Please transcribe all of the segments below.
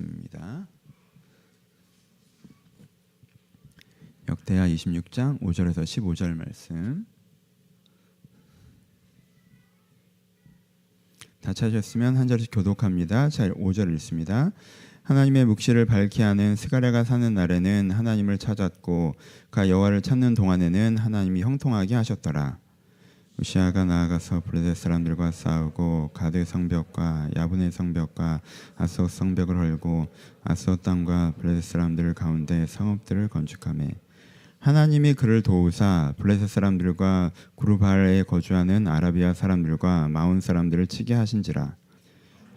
말씀입니다. 역대하 26장 5절에서 15절 말씀. 다 찾으셨으면 한 절씩 교독합니다. 자, 5절 읽습니다. 하나님의 묵시를 밝히 하는 스가랴가 사는 날에는 하나님을 찾았고 그 여호와를 찾는 동안에는 하나님이 형통하게 하셨더라. 우시아가 나아가서 블레셋 사람들과 싸우고 가드 성벽과 야분의 성벽과 아소 성벽을 헐고 아소 땅과 블레셋 사람들 가운데 성읍들을 건축하매 하나님이 그를 도우사 블레셋 사람들과 구르바에 거주하는 아라비아 사람들과 마온 사람들을 치게 하신지라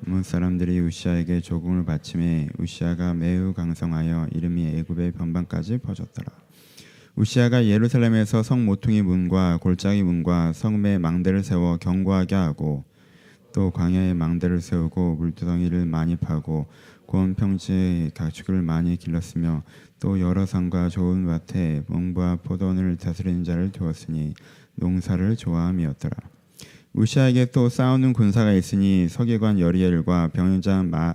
아몬 사람들이 우시아에게 조공을 바침해 우시아가 매우 강성하여 이름이 애굽의 변방까지 퍼졌더라. 우시아가 예루살렘에서 성 모퉁이 문과 골짜기 문과 성의 망대를 세워 경고하게 하고 또 광야에 망대를 세우고 물두덩이를 많이 파고 고원 평지에 가축을 많이 길렀으며 또 여러 산과 좋은 밭에 몽부와 포도원을 다스리는 자를 두었으니 농사를 좋아함이었더라. 우시아에게 또 싸우는 군사가 있으니 서기관 여리엘과 병영장 마,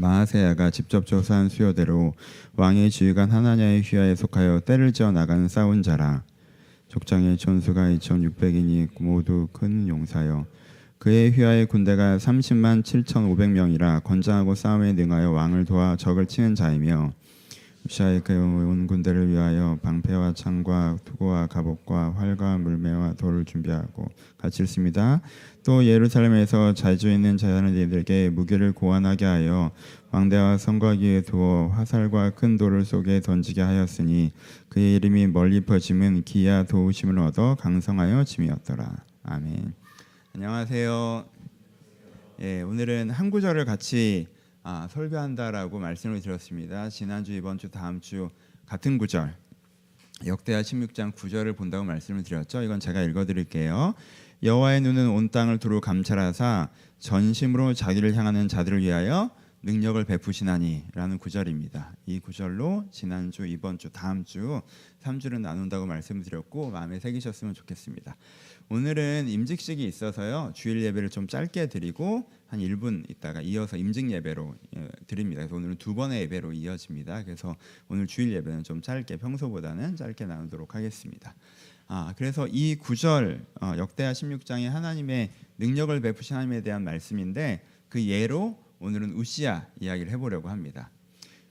마하세야가 직접 조사한 수요대로 왕의 지휘관 하나냐의 휘하에 속하여 때를 지어 나가는 싸운 자라. 족장의 전수가 2,600이니 모두 큰 용사여. 그의 휘하의 군대가 30만 7,500명이라 건장하고 싸움에 능하여 왕을 도와 적을 치는 자이며 우 시아의 그온 군대를 위하여 방패와 창과 투구와 갑옷과 활과 물매와 돌을 준비하고 같이 읽습니다. 또 예루살렘에서 자주 있는 자연들에게 무기를 고안하게 하여 왕대와 성곽위에 두어 화살과 큰 돌을 속에 던지게 하였으니 그의 이름이 멀리 퍼짐은 기야 도우심을 얻어 강성하여 짐이었더라. 아멘. 안녕하세요. 예, 오늘은 한 구절을 같이 아, 설교한다라고 말씀을 드렸습니다. 지난주, 이번 주, 다음 주 같은 구절 역대하 16장 9절을 본다고 말씀을 드렸죠. 이건 제가 읽어 드릴게요. 여호와의 눈은 온 땅을 두루 감찰하사 전심으로 자기를 향하는 자들을 위하여 능력을 베푸시나니라는 구절입니다. 이 구절로 지난주, 이번 주, 다음 주 3주를 나눈다고 말씀을 드렸고 마음에 새기셨으면 좋겠습니다. 오늘은 임직식이 있어서요. 주일 예배를 좀 짧게 드리고 한 1분 있다가 이어서 임직 예배로 예, 드립니다. 그래서 오늘은 두 번의 예배로 이어집니다. 그래서 오늘 주일 예배는 좀 짧게 평소보다는 짧게 나누도록 하겠습니다. 아, 그래서 이 구절 어, 역대하 16장에 하나님의 능력을 베푸신 하나님에 대한 말씀인데 그 예로 오늘은 우시아 이야기를 해보려고 합니다.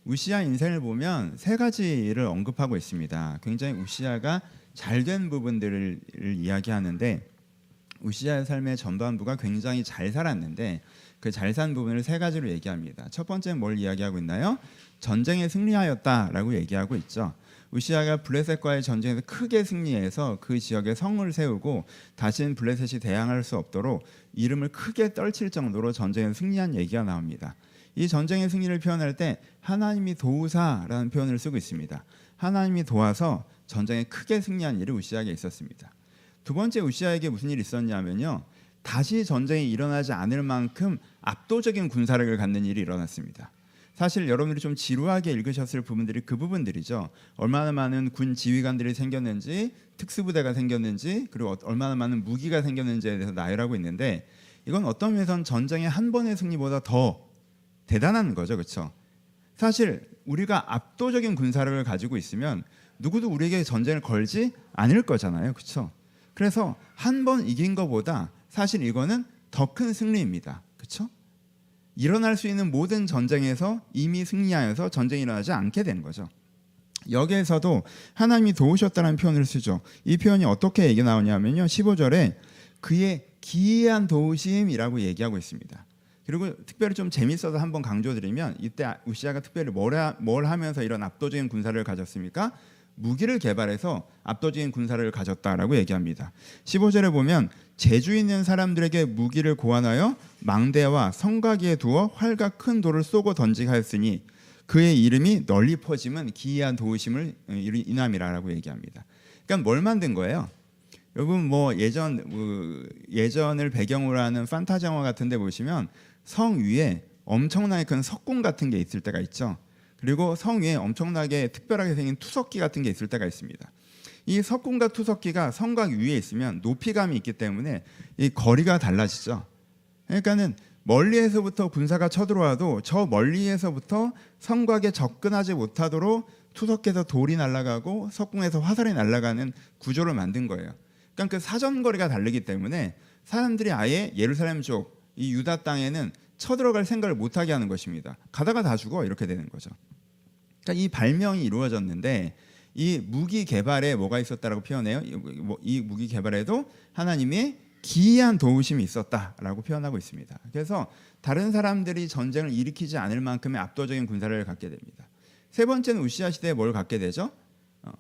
우시아 인생을 보면 세 가지를 언급하고 있습니다. 굉장히 우시아가 잘 된 부분들을 이야기하는데 우시아의 삶의 전반부가 굉장히 잘 살았는데 그 잘 산 부분을 세 가지로 얘기합니다. 첫 번째는 뭘 이야기하고 있나요? 전쟁에 승리하였다라고 얘기하고 있죠. 우시아가 블레셋과의 전쟁에서 크게 승리해서 그 지역에 성을 세우고 다시는 블레셋이 대항할 수 없도록 이름을 크게 떨칠 정도로 전쟁에 승리한 얘기가 나옵니다. 이 전쟁의 승리를 표현할 때 하나님이 도우사라는 표현을 쓰고 있습니다. 하나님이 도와서 전쟁에 크게 승리한 일이 우시아에게 있었습니다. 두 번째 우시아에게 무슨 일이 있었냐면요. 다시 전쟁이 일어나지 않을 만큼 압도적인 군사력을 갖는 일이 일어났습니다. 사실 여러분들이 좀 지루하게 읽으셨을 부분들이 그 부분들이죠. 얼마나 많은 군 지휘관들이 생겼는지, 특수부대가 생겼는지, 그리고 얼마나 많은 무기가 생겼는지에 대해서 나열하고 있는데 이건 어떤 면에서는 전쟁의 한 번의 승리보다 더 대단한 거죠, 그렇죠? 사실 우리가 압도적인 군사력을 가지고 있으면 누구도 우리에게 전쟁을 걸지 않을 거잖아요, 그렇죠? 그래서 한 번 이긴 것보다 사실 이거는 더 큰 승리입니다, 그렇죠? 일어날 수 있는 모든 전쟁에서 이미 승리하여서 전쟁이 일어나지 않게 되는 거죠. 여기에서도 하나님이 도우셨다는 표현을 쓰죠. 이 표현이 어떻게 얘기 나오냐면요. 15절에 그의 기이한 도우심이라고 얘기하고 있습니다. 그리고 특별히 좀 재밌어서 한번 강조드리면 이때 우시아가 특별히 뭘, 하, 뭘 하면서 이런 압도적인 군사를 가졌습니까? 무기를 개발해서 압도적인 군사를 가졌다라고 얘기합니다. 15절에 보면 재주 있는 사람들에게 무기를 고안하여 망대와 성곽에 두어 활과 큰 돌을 쏘고 던지게 하였으니 그의 이름이 널리 퍼짐은 기이한 도우심을 인함이라고 얘기합니다. 그러니까 뭘 만든 거예요? 여러분 뭐 예전 뭐 예전을 배경으로 하는 판타지 영화 같은데 보시면 성 위에 엄청나게 큰 석궁 같은 게 있을 때가 있죠. 그리고 성 위에 엄청나게 특별하게 생긴 투석기 같은 게 있을 때가 있습니다. 이 석궁과 투석기가 성곽 위에 있으면 높이감이 있기 때문에 이 거리가 달라지죠. 그러니까는 멀리에서부터 군사가 쳐들어와도 저 멀리에서부터 성곽에 접근하지 못하도록 투석해서 돌이 날아가고 석궁에서 화살이 날아가는 구조를 만든 거예요. 그러니까 그 사정거리가 다르기 때문에 사람들이 아예 예루살렘 쪽 이 유다 땅에는 쳐들어갈 생각을 못하게 하는 것입니다. 가다가 다 죽어 이렇게 되는 거죠. 그러니까 이 발명이 이루어졌는데 이 무기 개발에 뭐가 있었다라고 표현해요. 이- 뭐- 이 무기 개발에도 하나님의 기이한 도우심이 있었다라고 표현하고 있습니다. 그래서 다른 사람들이 전쟁을 일으키지 않을 만큼의 압도적인 군사를 갖게 됩니다. 세 번째는 우시아 시대에 뭘 갖게 되죠? 어,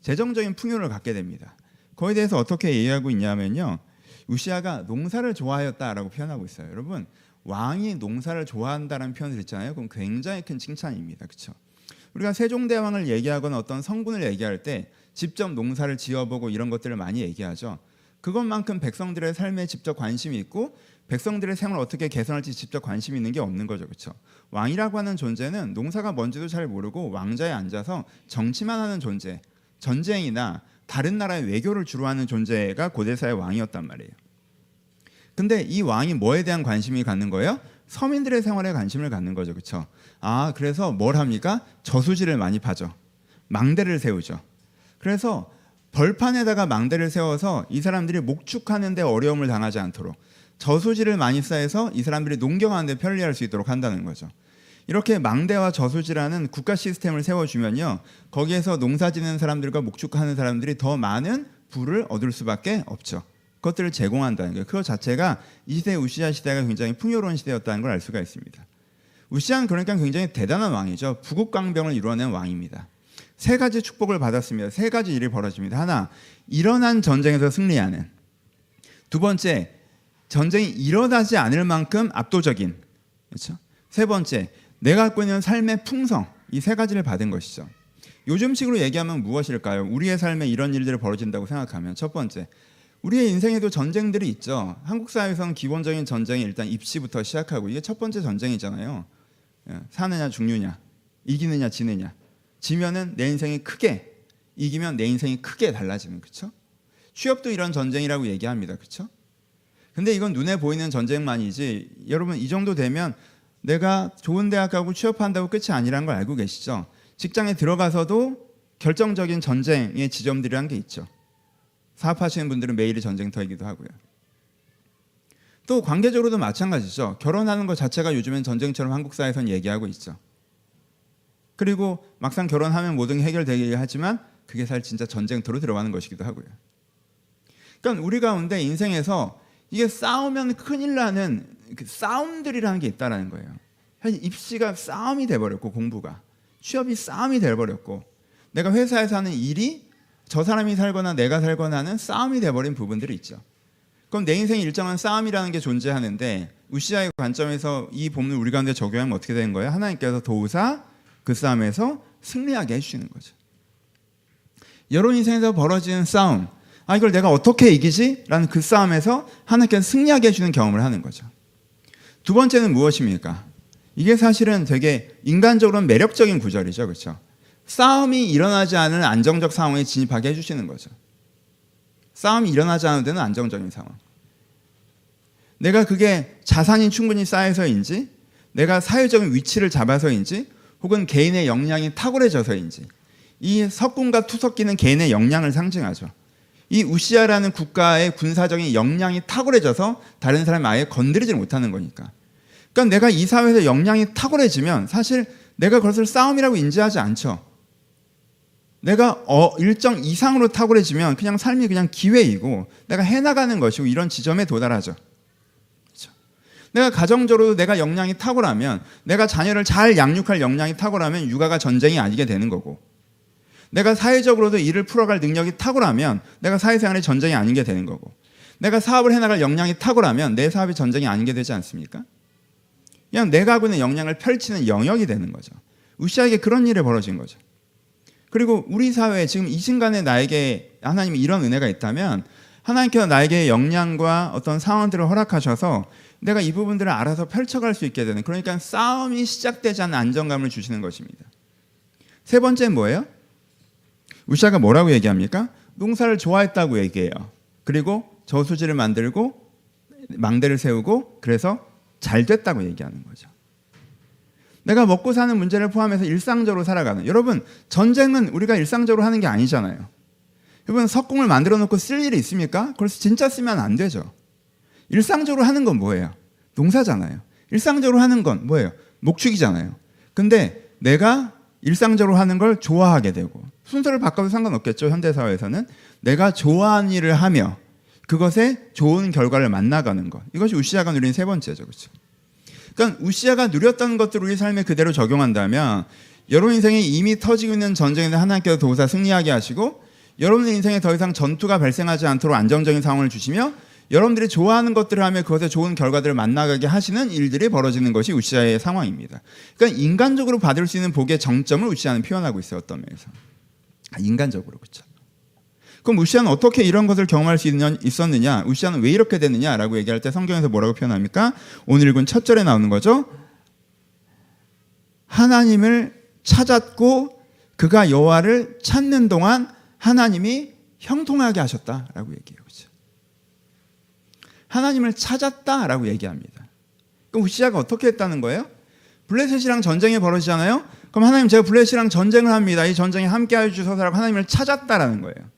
재정적인 풍요를 갖게 됩니다. 거기에 대해서 어떻게 이해하고 있냐면요. 우시아가 농사를 좋아하였다라고 표현하고 있어요. 여러분 왕이 농사를 좋아한다라는 표현을 했잖아요. 그럼 굉장히 큰 칭찬입니다. 그렇죠? 우리가 세종대왕을 얘기하거나 어떤 성군을 얘기할 때 직접 농사를 지어보고 이런 것들을 많이 얘기하죠. 그것만큼 백성들의 삶에 직접 관심이 있고 백성들의 생활을 어떻게 개선할지 직접 관심이 있는 게 없는 거죠. 그렇죠? 왕이라고 하는 존재는 농사가 뭔지도 잘 모르고 왕자에 앉아서 정치만 하는 존재, 전쟁이나 다른 나라의 외교를 주로 하는 존재가 고대사의 왕이었단 말이에요. 근데 이 왕이 뭐에 대한 관심이 갖는 거예요? 서민들의 생활에 관심을 갖는 거죠. 그렇죠? 아, 그래서 뭘 합니까? 저수지를 많이 파죠. 망대를 세우죠. 그래서 벌판에다가 망대를 세워서 이 사람들이 목축하는 데 어려움을 당하지 않도록 저수지를 많이 쌓아서 이 사람들이 농경하는 데 편리할 수 있도록 한다는 거죠. 이렇게 망대와 저수지라는 국가 시스템을 세워주면요, 거기에서 농사 짓는 사람들과 목축하는 사람들이 더 많은 부를 얻을 수밖에 없죠. 그것들을 제공한다는 거예요. 그것 자체가 이 시대 우시아 시대가 굉장히 풍요로운 시대였다는 걸 알 수가 있습니다. 우시아는 그러니까 굉장히 대단한 왕이죠. 부국강병을 이루어낸 왕입니다. 세 가지 축복을 받았습니다. 세 가지 일이 벌어집니다. 하나, 일어난 전쟁에서 승리하는. 두 번째, 전쟁이 일어나지 않을 만큼 압도적인. 그렇죠? 세 번째, 내가 갖고 있는 삶의 풍성. 이 세 가지를 받은 것이죠. 요즘식으로 얘기하면 무엇일까요? 우리의 삶에 이런 일들이 벌어진다고 생각하면 첫 번째, 우리의 인생에도 전쟁들이 있죠. 한국 사회에서는 기본적인 전쟁이 일단 입시부터 시작하고 이게 첫 번째 전쟁이잖아요. 예, 사느냐 죽느냐, 이기느냐 지느냐. 지면은 내 인생이 크게, 이기면 내 인생이 크게 달라지는 그렇죠? 취업도 이런 전쟁이라고 얘기합니다. 그렇죠? 근데 이건 눈에 보이는 전쟁만이지 여러분 이 정도 되면 내가 좋은 대학 가고 취업한다고 끝이 아니라는 걸 알고 계시죠? 직장에 들어가서도 결정적인 전쟁의 지점들이란 게 있죠. 사업하시는 분들은 매일이 전쟁터이기도 하고요. 또 관계적으로도 마찬가지죠. 결혼하는 것 자체가 요즘엔 전쟁처럼 한국 사회에선 얘기하고 있죠. 그리고 막상 결혼하면 모든 게 해결되긴 하지만 그게 사실 진짜 전쟁터로 들어가는 것이기도 하고요. 그러니까 우리 가운데 인생에서 이게 싸우면 큰일 나는 그 싸움들이라는 게 있다라는 거예요. 사실 입시가 싸움이 돼버렸고 공부가 취업이 싸움이 돼버렸고 내가 회사에서 하는 일이 저 사람이 살거나 내가 살거나 하는 싸움이 돼버린 부분들이 있죠. 그럼 내 인생에 일정한 싸움이라는 게 존재하는데 우시아의 관점에서 이 본문을 우리 가운데 적용하면 어떻게 되는 거예요? 하나님께서 도우사 그 싸움에서 승리하게 해주시는 거죠. 여러분 인생에서 벌어지는 싸움, 아 이걸 내가 어떻게 이기지? 라는 그 싸움에서 하나님께서 승리하게 해주는 경험을 하는 거죠. 두 번째는 무엇입니까? 이게 사실은 되게 인간적으로는 매력적인 구절이죠, 그렇죠? 싸움이 일어나지 않은 안정적 상황에 진입하게 해주시는 거죠. 싸움이 일어나지 않은 데는 안정적인 상황. 내가 그게 자산이 충분히 쌓여서인지, 내가 사회적인 위치를 잡아서인지, 혹은 개인의 역량이 탁월해져서인지, 이 석궁과 투석기는 개인의 역량을 상징하죠. 이 우시아라는 국가의 군사적인 역량이 탁월해져서 다른 사람이 아예 건드리지 못하는 거니까. 그러니까 내가 이 사회에서 역량이 탁월해지면 사실 내가 그것을 싸움이라고 인지하지 않죠. 내가 어, 일정 이상으로 탁월해지면 그냥 삶이 그냥 기회이고 내가 해나가는 것이고 이런 지점에 도달하죠. 그렇죠? 내가 가정적으로 내가 역량이 탁월하면 내가 자녀를 잘 양육할 역량이 탁월하면 육아가 전쟁이 아니게 되는 거고 내가 사회적으로도 일을 풀어갈 능력이 탁월하면 내가 사회생활의 전쟁이 아닌 게 되는 거고 내가 사업을 해나갈 역량이 탁월하면 내 사업이 전쟁이 아닌 게 되지 않습니까? 그냥 내가 하고 있는 역량을 펼치는 영역이 되는 거죠. 우시아에게 그런 일이 벌어진 거죠. 그리고 우리 사회에 지금 이 순간에 나에게 하나님이 이런 은혜가 있다면 하나님께서 나에게 역량과 어떤 상황들을 허락하셔서 내가 이 부분들을 알아서 펼쳐갈 수 있게 되는 그러니까 싸움이 시작되지 않는 안정감을 주시는 것입니다. 세 번째는 뭐예요? 우시아가 뭐라고 얘기합니까? 농사를 좋아했다고 얘기해요. 그리고 저수지를 만들고 망대를 세우고 그래서 잘 됐다고 얘기하는 거죠. 내가 먹고 사는 문제를 포함해서 일상적으로 살아가는 여러분 전쟁은 우리가 일상적으로 하는 게 아니잖아요. 여러분 석궁을 만들어 놓고 쓸 일이 있습니까? 그걸 진짜 쓰면 안 되죠. 일상적으로 하는 건 뭐예요? 농사잖아요. 일상적으로 하는 건 뭐예요? 목축이잖아요. 근데 내가 일상적으로 하는 걸 좋아하게 되고 순서를 바꿔도 상관없겠죠. 현대 사회에서는 내가 좋아하는 일을 하며 그것에 좋은 결과를 만나가는 것. 이것이 우시아가 누린 세 번째죠. 그렇죠? 그러니까 우시아가 누렸던 것들을 우리 삶에 그대로 적용한다면 여러분 인생에 이미 터지고 있는 전쟁에서 하나님께서 도사 승리하게 하시고 여러분 인생에 더 이상 전투가 발생하지 않도록 안정적인 상황을 주시며 여러분들이 좋아하는 것들을 하며 그것에 좋은 결과들을 만나가게 하시는 일들이 벌어지는 것이 우시아의 상황입니다. 그러니까 인간적으로 받을 수 있는 복의 정점을 우시아는 표현하고 있어요. 어떤 면에서. 아, 인간적으로 그렇죠. 그럼 우시아는 어떻게 이런 것을 경험할 수 있었느냐? 우시아는 왜 이렇게 됐느냐라고 얘기할 때 성경에서 뭐라고 표현합니까? 오늘 읽은 첫 절에 나오는 거죠. 하나님을 찾았고 그가 여호와를 찾는 동안 하나님이 형통하게 하셨다라고 얘기해요. 그렇죠? 하나님을 찾았다라고 얘기합니다. 그럼 우시아가 어떻게 했다는 거예요? 블레셋이랑 전쟁이 벌어지잖아요. 그럼 하나님 제가 블레셋이랑 전쟁을 합니다. 이 전쟁에 함께 해주셔서라고 하나님을 찾았다라는 거예요.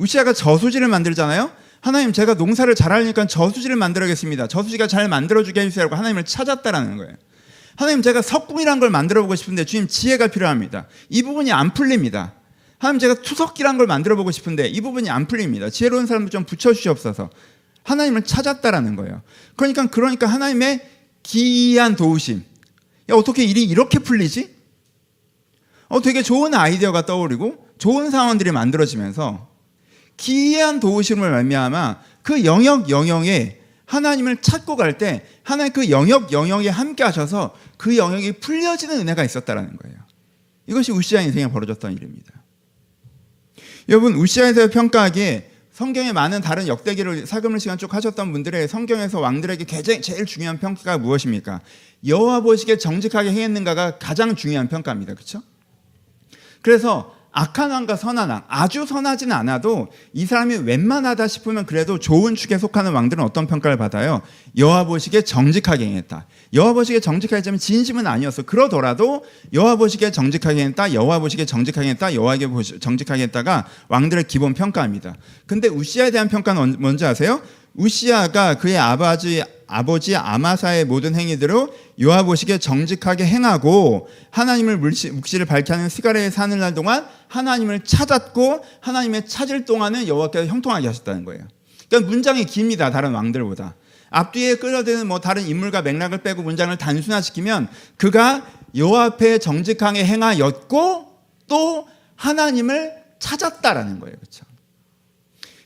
우시아가 저수지를 만들잖아요. 하나님 제가 농사를 잘하니까 저수지를 만들어야겠습니다. 저수지가 잘 만들어주게 해주세요라고 하나님을 찾았다라는 거예요. 하나님 제가 석궁이란 걸 만들어 보고 싶은데 주님 지혜가 필요합니다. 이 부분이 안 풀립니다. 하나님 제가 투석기란 걸 만들어 보고 싶은데 이 부분이 안 풀립니다. 지혜로운 사람들 좀 붙여주시옵소서. 하나님을 찾았다라는 거예요. 그러니까 그러니까 하나님의 기이한 도우심. 야 어떻게 일이 이렇게 풀리지? 어 되게 좋은 아이디어가 떠오르고 좋은 상황들이 만들어지면서 기이한 도우심을 말미암아 그 영역 영역에 하나님을 찾고 갈 때 하나님 그 영역 영역에 함께 하셔서 그 영역이 풀려지는 은혜가 있었다라는 거예요. 이것이 우시아 인생에 벌어졌던 일입니다. 여러분 우시아에서 평가하기에 성경에 많은 다른 역대기를 사금을 시간 쭉 하셨던 분들의 성경에서 왕들에게 제일 중요한 평가가 무엇입니까? 여호와 보시기에 정직하게 행했는가가 가장 중요한 평가입니다. 그렇죠? 그래서 악한 왕과 선한 왕, 아주 선하진 않아도 이 사람이 웬만하다 싶으면 그래도 좋은 축에 속하는 왕들은 어떤 평가를 받아요? 여호와 보시기에 정직하게 행했다. 여호와 보시기에 정직하게 했지만 진심은 아니었어. 그러더라도 여호와 보시기에 정직하게 했다. 여호와 보시기에 정직하게 했다. 여호와에게 정직하게 했다가 왕들의 기본 평가입니다. 근데 우시아에 대한 평가는 뭔지 아세요? 우시아가 그의 아버지 아버지 아마사의 모든 행위대로 요압 보시기에 정직하게 행하고 하나님을 묵시를 밝게 하는 스가랴에 사는 날 동안 하나님을 찾았고 하나님의 찾을 동안은 여호와께서 형통하게 하셨다는 거예요. 그러니까 문장이 깁니다. 다른 왕들보다. 앞뒤에 끌어드는 뭐 다른 인물과 맥락을 빼고 문장을 단순화시키면 그가 여호와 앞에 정직하게 행하였고 또 하나님을 찾았다라는 거예요. 그렇죠?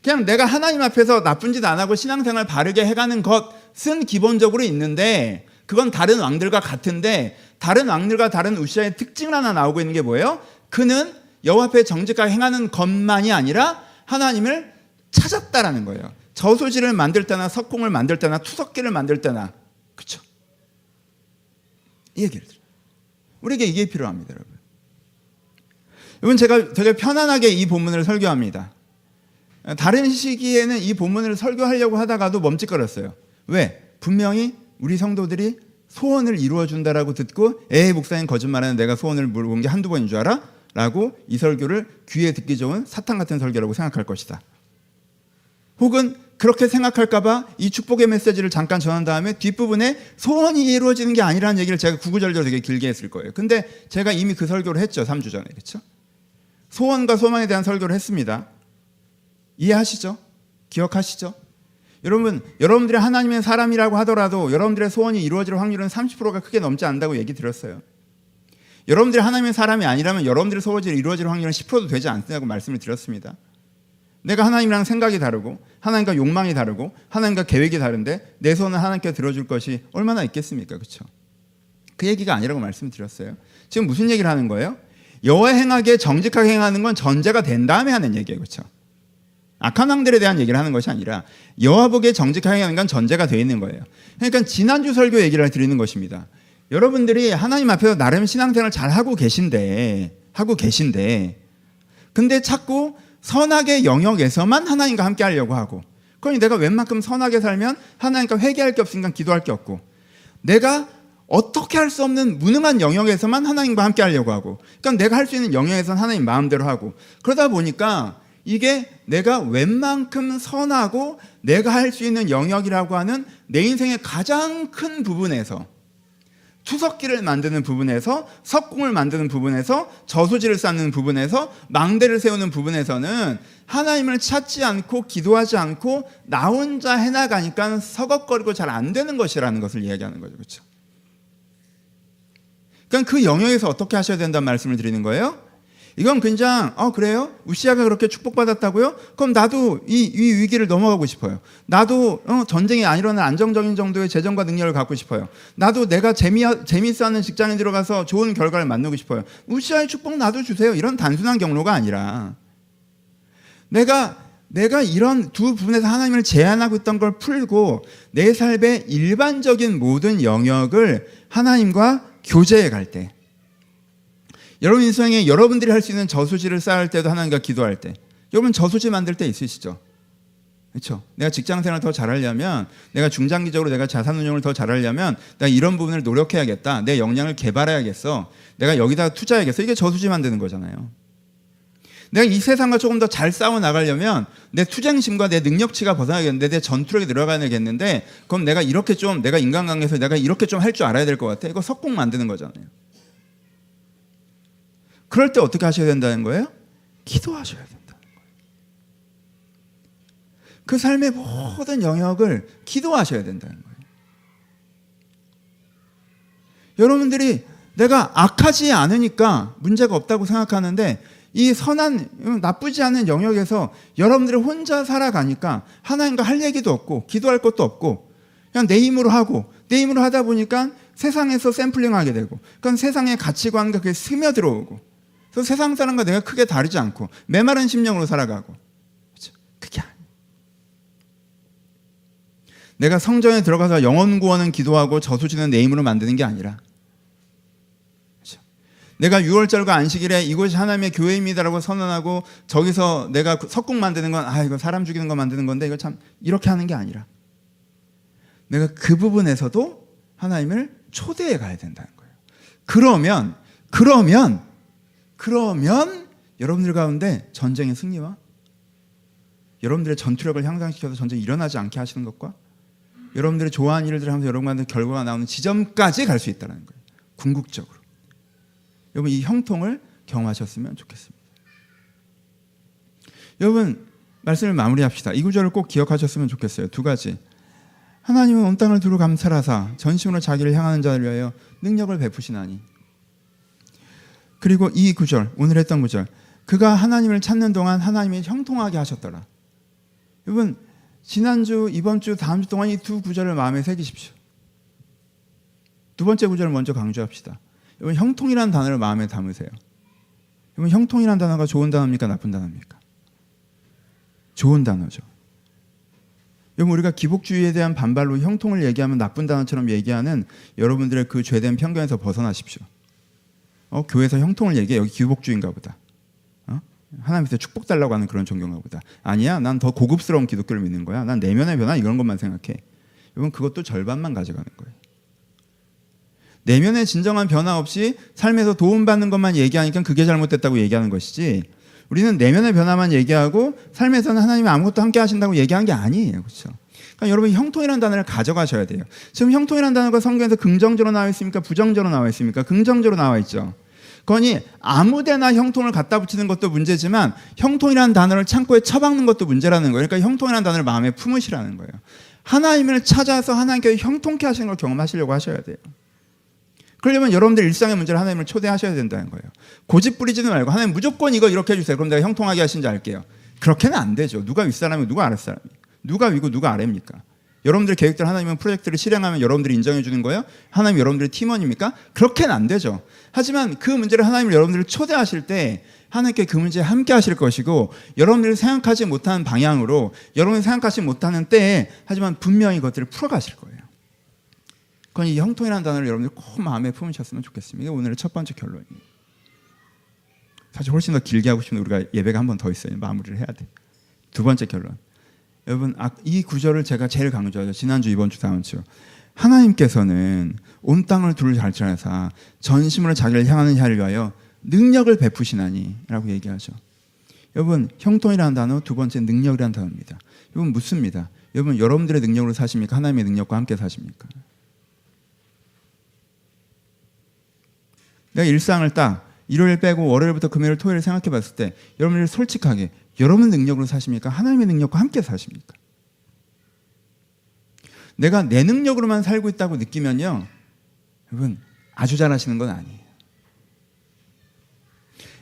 그냥 내가 하나님 앞에서 나쁜 짓 안 하고 신앙생활 바르게 해가는 것은 기본적으로 있는데 그건 다른 왕들과 같은데 다른 왕들과 다른 우시아의 특징 하나 나오고 있는 게 뭐예요? 그는 여호와 앞에 정직하게 행하는 것만이 아니라 하나님을 찾았다라는 거예요. 저수지를 만들 때나 석궁을 만들 때나 투석기를 만들 때나 그렇죠? 이 얘기를 들어요. 우리에게 이게 필요합니다, 여러분. 여러분 제가 되게 편안하게 이 본문을 설교합니다. 다른 시기에는 이 본문을 설교하려고 하다가도 멈칫거렸어요. 왜? 분명히 우리 성도들이 소원을 이루어 준다라고 듣고 에 목사님 거짓말하는 내가 소원을 물어본 게 한두 번인 줄 알아? 라고 이 설교를 귀에 듣기 좋은 사탄 같은 설교라고 생각할 것이다. 혹은 그렇게 생각할까봐 이 축복의 메시지를 잠깐 전한 다음에 뒷부분에 소원이 이루어지는 게 아니라는 얘기를 제가 구구절절 되게 길게 했을 거예요. 근데 제가 이미 그 설교를 했죠. 3주 전에. 그렇죠? 소원과 소망에 대한 설교를 했습니다. 이해하시죠? 기억하시죠? 여러분, 여러분들이 하나님의 사람이라고 하더라도 여러분들의 소원이 이루어질 확률은 30%가 크게 넘지 않는다고 얘기 드렸어요. 여러분들이 하나님의 사람이 아니라면 여러분들의 소원이 이루어질 확률은 10%도 되지 않다고 말씀을 드렸습니다. 내가 하나님이랑 생각이 다르고 하나님과 욕망이 다르고 하나님과 계획이 다른데 내 소원을 하나님께 들어줄 것이 얼마나 있겠습니까? 그렇죠? 그 얘기가 아니라고 말씀드렸어요. 지금 무슨 얘기를 하는 거예요? 여호와 행하게 정직하게 행하는 건 전제가 된 다음에 하는 얘기예요. 그렇죠? 악한 왕들에 대한 얘기를 하는 것이 아니라 여호와복에 정직하게 하는 건 전제가 되어 있는 거예요. 그러니까 지난주 설교 얘기를 드리는 것입니다. 여러분들이 하나님 앞에서 나름 신앙생활 잘 하고 계신데 하고 계신데 근데 자꾸 선악의 영역에서만 하나님과 함께 하려고 하고 그러니 내가 웬만큼 선하게 살면 하나님과 회개할 게 없으니까 기도할 게 없고 내가 어떻게 할 수 없는 무능한 영역에서만 하나님과 함께 하려고 하고, 그러니까 내가 할 수 있는 영역에서는 하나님 마음대로 하고, 그러다 보니까 이게 내가 웬만큼 선하고 내가 할 수 있는 영역이라고 하는 내 인생의 가장 큰 부분에서 투석기를 만드는 부분에서 석궁을 만드는 부분에서 저수지를 쌓는 부분에서 망대를 세우는 부분에서는 하나님을 찾지 않고 기도하지 않고 나 혼자 해나가니까 서걱거리고 잘 안 되는 것이라는 것을 이야기하는 거죠. 그렇죠? 그러니까 그 영역에서 어떻게 하셔야 된다는 말씀을 드리는 거예요. 이건 그냥 어 그래요? 우시아가 그렇게 축복받았다고요? 그럼 나도 이, 이 위기를 넘어가고 싶어요. 나도 어, 전쟁이 안 일어나는 안정적인 정도의 재정과 능력을 갖고 싶어요. 나도 내가 재미 재미있어 하는 직장에 들어가서 좋은 결과를 만들고 싶어요. 우시아의 축복 나도 주세요. 이런 단순한 경로가 아니라 내가 내가 이런 두 부분에서 하나님을 제한하고 있던 걸 풀고 내 삶의 일반적인 모든 영역을 하나님과 교제해 갈 때. 여러분 인생에 여러분들이 할 수 있는 저수지를 쌓을 때도 하나님과 기도할 때 여러분 저수지 만들 때 있으시죠? 그렇죠? 내가 직장 생활 더 잘하려면 내가 중장기적으로 내가 자산 운용을 더 잘하려면 내가 이런 부분을 노력해야겠다. 내 역량을 개발해야겠어. 내가 여기다 투자해야겠어. 이게 저수지 만드는 거잖아요. 내가 이 세상과 조금 더 잘 싸워 나가려면 내 투쟁심과 내 능력치가 벗어나겠는데 내 전투력이 늘어가야겠는데 그럼 내가 이렇게 좀 내가 인간관계에서 내가 이렇게 좀 할 줄 알아야 될 것 같아. 이거 석공 만드는 거잖아요. 그럴 때 어떻게 하셔야 된다는 거예요? 기도하셔야 된다는 거예요. 그 삶의 모든 영역을 기도하셔야 된다는 거예요. 여러분들이 내가 악하지 않으니까 문제가 없다고 생각하는데 이 선한 나쁘지 않은 영역에서 여러분들이 혼자 살아가니까 하나님과 할 얘기도 없고 기도할 것도 없고 그냥 내 힘으로 하고 내 힘으로 하다 보니까 세상에서 샘플링하게 되고 그건 세상의 가치관과 그게 스며들어오고 그래서 세상 사람과 내가 크게 다르지 않고 메마른 심령으로 살아가고 그렇죠? 그게. 내가 성전에 들어가서 영원 구원은 기도하고 저수지는 내 힘으로 만드는 게 아니라 그렇죠? 내가 6월절과 안식일에 이곳이 하나님의 교회입니다라고 선언하고 저기서 내가 석궁 만드는 건 아 이거 사람 죽이는 거 만드는 건데 이거 참 이렇게 하는 게 아니라 내가 그 부분에서도 하나님을 초대해 가야 된다는 거예요. 그러면 그러면 그러면 여러분들 가운데 전쟁의 승리와 여러분들의 전투력을 향상시켜서 전쟁이 일어나지 않게 하시는 것과 여러분들의 좋아하는 일들을 하면서 여러분한테 결과가 나오는 지점까지 갈 수 있다는 거예요. 궁극적으로. 여러분 이 형통을 경험하셨으면 좋겠습니다. 여러분 말씀을 마무리합시다. 이 구절을 꼭 기억하셨으면 좋겠어요. 두 가지. 하나님은 온 땅을 두루 감찰하사 전심으로 자기를 향하는 자를 위하여 능력을 베푸시나니 그리고 이 구절, 오늘 했던 구절. 그가 하나님을 찾는 동안 하나님이 형통하게 하셨더라. 여러분, 지난주, 이번 주, 다음 주 동안 이 두 구절을 마음에 새기십시오. 두 번째 구절을 먼저 강조합시다. 여러분, 형통이라는 단어를 마음에 담으세요. 여러분, 형통이라는 단어가 좋은 단어입니까? 나쁜 단어입니까? 좋은 단어죠. 여러분, 우리가 기복주의에 대한 반발로 형통을 얘기하면 나쁜 단어처럼 얘기하는 여러분들의 그 죄된 편견에서 벗어나십시오. 어, 교회에서 형통을 얘기해 여기 기복주의인가 보다. 어? 하나님께서 축복 달라고 하는 그런 종교인가 보다. 아니야, 난 더 고급스러운 기독교를 믿는 거야. 난 내면의 변화 이런 것만 생각해. 여러분 그것도 절반만 가져가는 거예요. 내면의 진정한 변화 없이 삶에서 도움받는 것만 얘기하니까 그게 잘못됐다고 얘기하는 것이지. 우리는 내면의 변화만 얘기하고 삶에서는 하나님이 아무것도 함께 하신다고 얘기한 게 아니에요. 그렇죠? 그러니까 여러분 형통이라는 단어를 가져가셔야 돼요. 지금 형통이라는 단어가 성경에서 긍정적으로 나와 있습니까? 부정적으로 나와 있습니까? 긍정적으로 나와 있죠. 거니 아무데나 형통을 갖다 붙이는 것도 문제지만 형통이라는 단어를 창고에 처박는 것도 문제라는 거예요. 그러니까 형통이라는 단어를 마음에 품으시라는 거예요. 하나님을 찾아서 하나님께 형통케 하시는 걸 경험하시려고 하셔야 돼요. 그러려면 여러분들 일상의 문제를 하나님을 초대하셔야 된다는 거예요. 고집 부리지는 말고 하나님 무조건 이거 이렇게 해주세요. 그럼 내가 형통하게 하신지 알게요. 그렇게는 안 되죠. 누가 윗사람이고 누가 아랫사람이고 누가 위고 누가 아래입니까? 여러분들 계획들 하나님은 프로젝트를 실행하면 여러분들이 인정해 주는 거예요? 하나님 여러분들의 팀원입니까? 그렇게는 안 되죠. 하지만 그 문제를 하나님 여러분들을 초대하실 때 하나님께 그 문제에 함께 하실 것이고 여러분들이 생각하지 못하는 방향으로 여러분이 생각하지 못하는 때에 하지만 분명히 그것들을 풀어가실 거예요. 그건 이 형통이라는 단어를 여러분들 꼭 마음에 품으셨으면 좋겠습니다. 오늘의 첫 번째 결론입니다. 사실 훨씬 더 길게 하고 싶은데 우리가 예배가 한 번 더 있어요. 마무리를 해야 돼. 두 번째 결론. 여러분 아, 이 구절을 제가 제일 강조하죠. 지난주, 이번 주, 다음 주. 하나님께서는 온 땅을 둘 잘지라사 전심으로 자기를 향하는 자를 위하여 능력을 베푸시나니라고 얘기하죠. 여러분 형통이라는 단어 두 번째 능력이라는 단어입니다. 여러분 묻습니다. 여러분 여러분들의 능력으로 사십니까? 하나님의 능력과 함께 사십니까? 내가 일상을 딱 일요일 빼고 월요일부터 금요일 토요일 생각해 봤을 때 여러분들 솔직하게 여러분 능력으로 사십니까? 하나님의 능력과 함께 사십니까? 내가 내 능력으로만 살고 있다고 느끼면요. 여러분 아주 잘하시는 건 아니에요.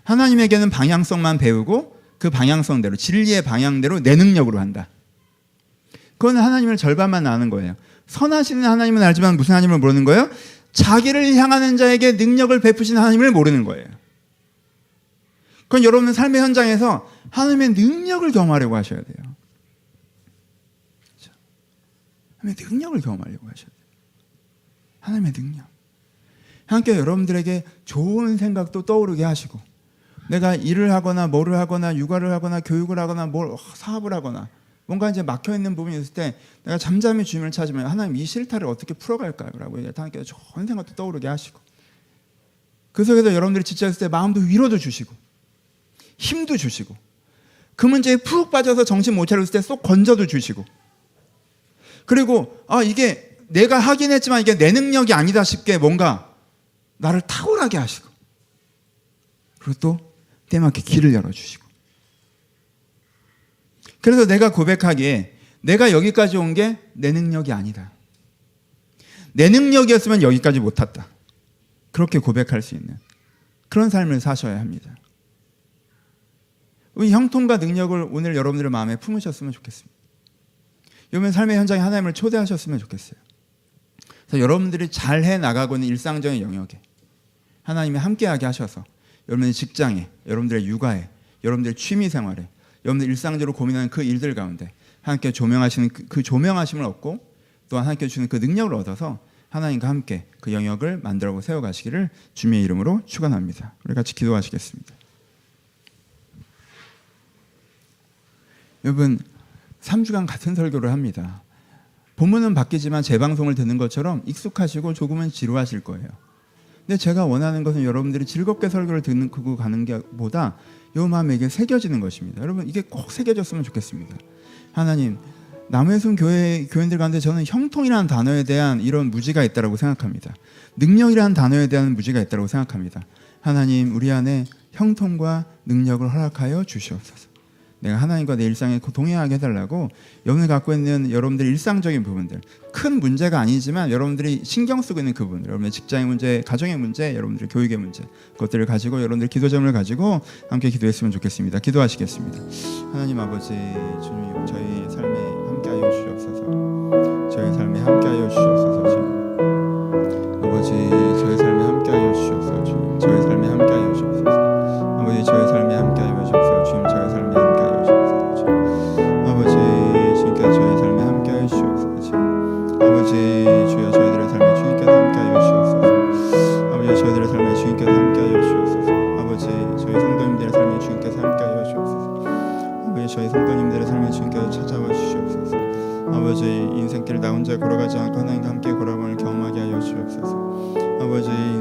하나님에게는 방향성만 배우고 그 방향성대로 진리의 방향대로 내 능력으로 한다. 그건 하나님을 절반만 아는 거예요. 선하시는 하나님은 알지만 무슨 하나님을 모르는 거예요? 자기를 향하는 자에게 능력을 베푸신 하나님을 모르는 거예요. 그건 여러분 삶의 현장에서 하나님의 능력을 경험하려고 하셔야 돼요. 하나님의 능력을 경험하려고 하셔야 돼요. 하나님의 능력. 함께 여러분들에게 좋은 생각도 떠오르게 하시고 내가 일을 하거나 뭐를 하거나 육아를 하거나 교육을 하거나 뭘 사업을 하거나 뭔가 이제 막혀 있는 부분이 있을 때 내가 잠잠히 주님을 찾으면 하나님 이 실타를 어떻게 풀어갈까요?라고 하나님께 좋은 생각도 떠오르게 하시고 그 속에서 여러분들이 지쳤을 때 마음도 위로도 주시고 힘도 주시고 그 문제에 푹 빠져서 정신 못 차렸을 때 쏙 건져도 주시고 그리고 아 이게 내가 하긴 했지만 이게 내 능력이 아니다 싶게 뭔가 나를 탁월하게 하시고 그리고 또 때맞게 길을 열어주시고 그래서 내가 고백하기에 내가 여기까지 온 게 내 능력이 아니다. 내 능력이었으면 여기까지 못 탔다. 그렇게 고백할 수 있는 그런 삶을 사셔야 합니다. 형통과 능력을 오늘 여러분들의 마음에 품으셨으면 좋겠습니다. 여러분 삶의 현장에 하나님을 초대하셨으면 좋겠어요. 그래서 여러분들이 잘 해 나가고 있는 일상적인 영역에 하나님이 함께하게 하셔서 여러분의 직장에, 여러분들의 육아에, 여러분들의 취미 생활에, 여러분들 일상적으로 고민하는 그 일들 가운데 하나님께 조명하시는 그, 그 조명하심을 얻고 또 하나님께 주는 그 능력을 얻어서 하나님과 함께 그 영역을 만들어 세워가시기를 주님의 이름으로 축원합니다. 우리 같이 기도하시겠습니다. 여러분 3주간 같은 설교를 합니다. 본문은 바뀌지만 재방송을 듣는 것처럼 익숙하시고 조금은 지루하실 거예요. 근데 제가 원하는 것은 여러분들이 즐겁게 설교를 듣는 그거 가는 게 보다 요 마음에게 새겨지는 것입니다. 여러분 이게 꼭 새겨졌으면 좋겠습니다. 하나님 남해순 교회 교인들 가운데 저는 형통이라는 단어에 대한 이런 무지가 있다라고 생각합니다. 능력이라는 단어에 대한 무지가 있다라고 생각합니다. 하나님 우리 안에 형통과 능력을 허락하여 주시옵소서. 내가 하나님과 내 일상에 동행하게 해달라고 여러분이 갖고 있는 여러분들 일상적인 부분들. 큰 문제가 아니지만 여러분들이 신경 쓰고 있는 그 부분들. 여러분의 직장의 문제, 가정의 문제, 여러분들의 교육의 문제. 그것들을 가지고 여러분들 기도점을 가지고 함께 기도했으면 좋겠습니다. 기도하시겠습니다. 하나님 아버지 주님 저희 삶에 함께하여 주시옵소서. 저희 삶에 함께하여 주시옵소서 주님. 아버지 아버지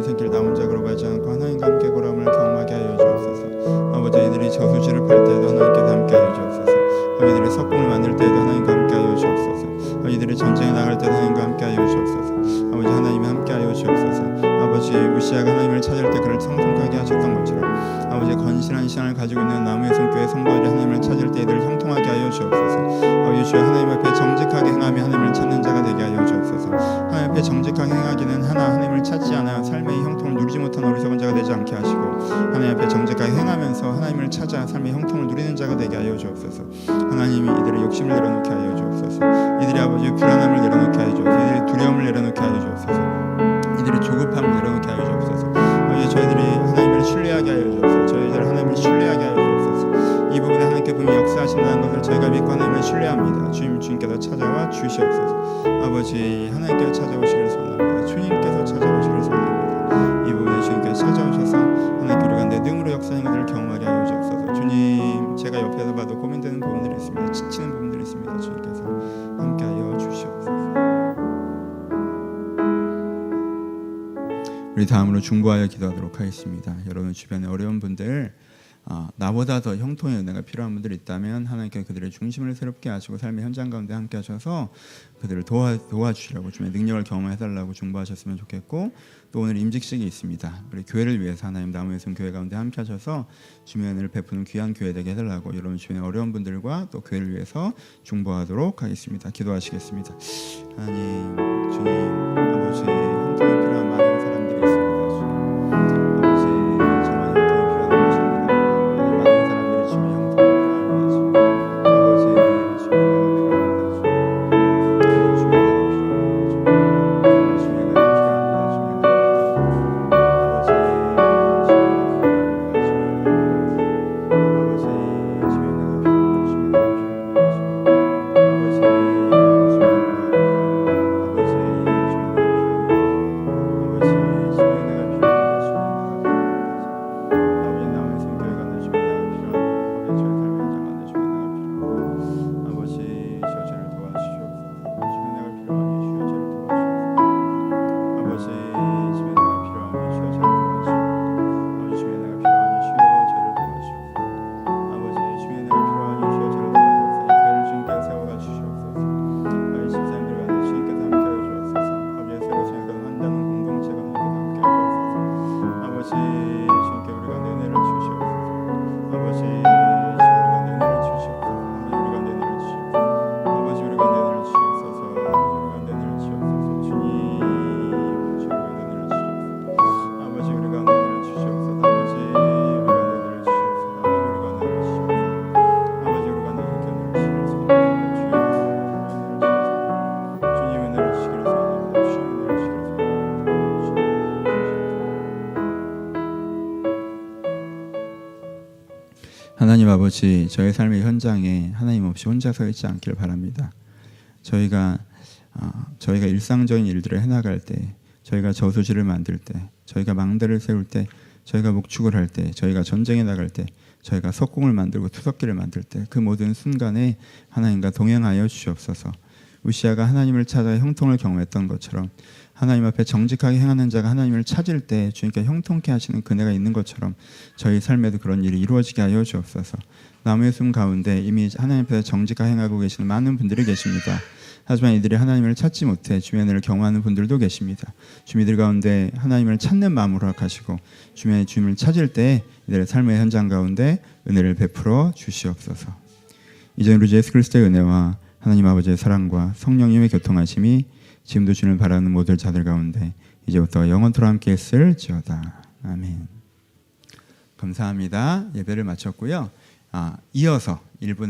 역사하신다는 것을 저희가 믿고 하나님을 신뢰합니다. 주님 주님께서 찾아와 주시옵소서. 아버지 하나님께서 찾아오시기를 소원합니다. 주님께서 찾아오시기를 소원합니다. 이 부분에 주님께서 찾아오셔서 하나님께 우리가 내 능으로 역사하는 것을 경험하게 하여 주옵소서. 주님 제가 옆에서 봐도 고민되는 부분들이 있습니다. 지치는 부분들이 있습니다. 주님께서 함께하여 주시옵소서. 다음으로 중보하여 기도하도록 하겠습니다. 여러분 주변에 어려운 분들 아, 나보다 더 형통의 은혜가 필요한 분들 있다면 하나님께 그들의 중심을 새롭게 하시고 삶의 현장 가운데 함께 하셔서 그들을 도와 도와주시라고 주의 능력을 경험해 달라고 중보하셨으면 좋겠고 또 오늘 임직식이 있습니다. 우리 교회를 위해서 하나님 나무의 숨 교회 가운데 함께 하셔서 주의 은혜를 베푸는 귀한 교회 되게 해달라고 여러분 주변의 어려운 분들과 또 교회를 위해서 중보하도록 하겠습니다. 기도하시겠습니다. 하나님 주님 아버지 저희 삶의 현장에 하나님 없이 혼자 서 있지 않기를 바랍니다. 저희가 아, 저희가 일상적인 일들을 해나갈 때, 저희가 저수지를 만들 때, 저희가 망대를 세울 때, 저희가 목축을 할 때, 저희가 전쟁에 나갈 때, 저희가 석공을 만들고 투석기를 만들 때, 그 모든 순간에 하나님과 동행하여 주시옵소서. 우시아가 하나님을 찾아 형통을 경험했던 것처럼 하나님 앞에 정직하게 행하는 자가 하나님을 찾을 때 주님께 형통케 하시는 그네가 있는 것처럼 저희 삶에도 그런 일이 이루어지게 하여 주옵소서. 나무의 숨 가운데 이미 하나님 앞에 정직하게 행하고 계시는 많은 분들이 계십니다. 하지만 이들이 하나님을 찾지 못해 은혜를 경험하는 분들도 계십니다. 주민들 가운데 하나님을 찾는 마음으로 허락하시고 주의 주님을 찾을 때 이들의 삶의 현장 가운데 은혜를 베풀어 주시옵소서. 이제 우리 주 예수 그리스도의 은혜와 하나님 아버지의 사랑과 성령님의 교통하심이 지금도 주를 바라는 모든 자들 가운데 이제부터 영원토록 함께 했을지어다. 아멘. 감사합니다. 예배를 마쳤고요. 아, 이어서 1분